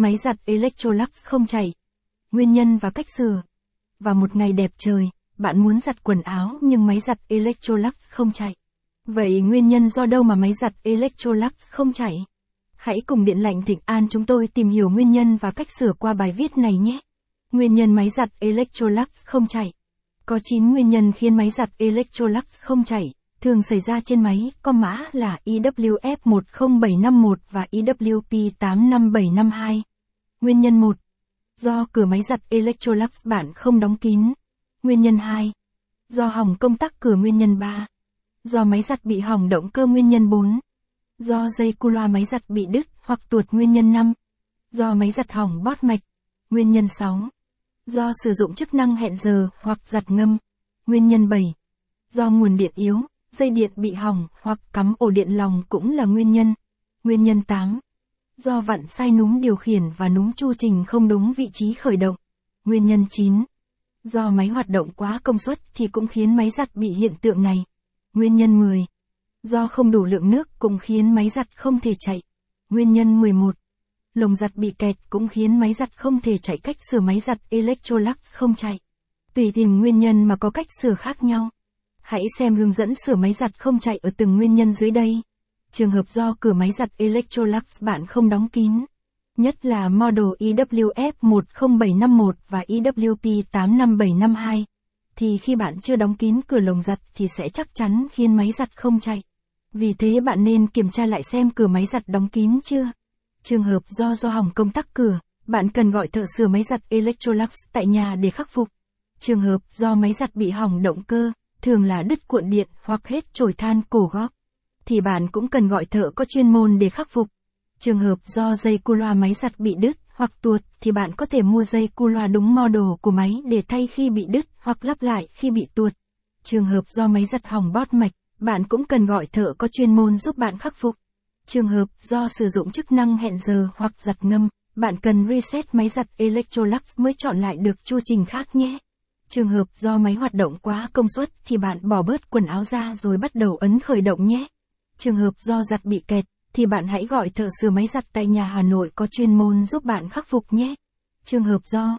Máy giặt Electrolux không chạy. Nguyên nhân và cách sửa. Vào một ngày đẹp trời, bạn muốn giặt quần áo nhưng máy giặt Electrolux không chạy. Vậy nguyên nhân do đâu mà máy giặt Electrolux không chạy? Hãy cùng Điện lạnh Thịnh An chúng tôi tìm hiểu nguyên nhân và cách sửa qua bài viết này nhé. Nguyên nhân máy giặt Electrolux không chạy. Có 9 nguyên nhân khiến máy giặt Electrolux không chạy, thường xảy ra trên máy có mã là EWF10751 và EWP85752. Nguyên nhân 1. Do cửa máy giặt Electrolux bạn không đóng kín. Nguyên nhân 2. Do hỏng công tắc cửa nguyên nhân 3. Do máy giặt bị hỏng động cơ nguyên nhân 4. Do dây cu loa máy giặt bị đứt hoặc tuột nguyên nhân 5. Do máy giặt hỏng bót mạch. Nguyên nhân 6. Do sử dụng chức năng hẹn giờ hoặc giặt ngâm. Nguyên nhân 7. Do nguồn điện yếu, dây điện bị hỏng hoặc cắm ổ điện lòng cũng là nguyên nhân. Nguyên nhân 8. Do vặn sai núm điều khiển và núm chu trình không đúng vị trí khởi động. Nguyên nhân 9. Do máy hoạt động quá công suất thì cũng khiến máy giặt bị hiện tượng này. Nguyên nhân 10. Do không đủ lượng nước cũng khiến máy giặt không thể chạy. Nguyên nhân 11. Lồng giặt bị kẹt cũng khiến máy giặt không thể chạy cách sửa máy giặt Electrolux không chạy. Tùy tìm nguyên nhân mà có cách sửa khác nhau. Hãy xem hướng dẫn sửa máy giặt không chạy ở từng nguyên nhân dưới đây. Trường hợp do cửa máy giặt Electrolux bạn không đóng kín. Nhất là model EWF10751 và EWP85752. Thì khi bạn chưa đóng kín cửa lồng giặt thì sẽ chắc chắn khiến máy giặt không chạy. Vì thế bạn nên kiểm tra lại xem cửa máy giặt đóng kín chưa. Trường hợp do do hỏng công tắc cửa, bạn cần gọi thợ sửa máy giặt Electrolux tại nhà để khắc phục. Trường hợp do máy giặt bị hỏng động cơ, thường là đứt cuộn điện hoặc hết chổi than cổ góp, thì bạn cũng cần gọi thợ có chuyên môn để khắc phục. Trường hợp do dây cu loa máy giặt bị đứt hoặc tuột thì bạn có thể mua dây cu loa đúng model của máy để thay khi bị đứt hoặc lắp lại khi bị tuột. Trường hợp do máy giặt hỏng bót mạch, bạn cũng cần gọi thợ có chuyên môn giúp bạn khắc phục. Trường hợp do sử dụng chức năng hẹn giờ hoặc giặt ngâm, bạn cần reset máy giặt Electrolux mới chọn lại được chu trình khác nhé. Trường hợp do máy hoạt động quá công suất thì bạn bỏ bớt quần áo ra rồi bắt đầu ấn khởi động nhé. Trường hợp do giặt bị kẹt, thì bạn hãy gọi thợ sửa máy giặt tại nhà Hà Nội có chuyên môn giúp bạn khắc phục nhé. Trường hợp do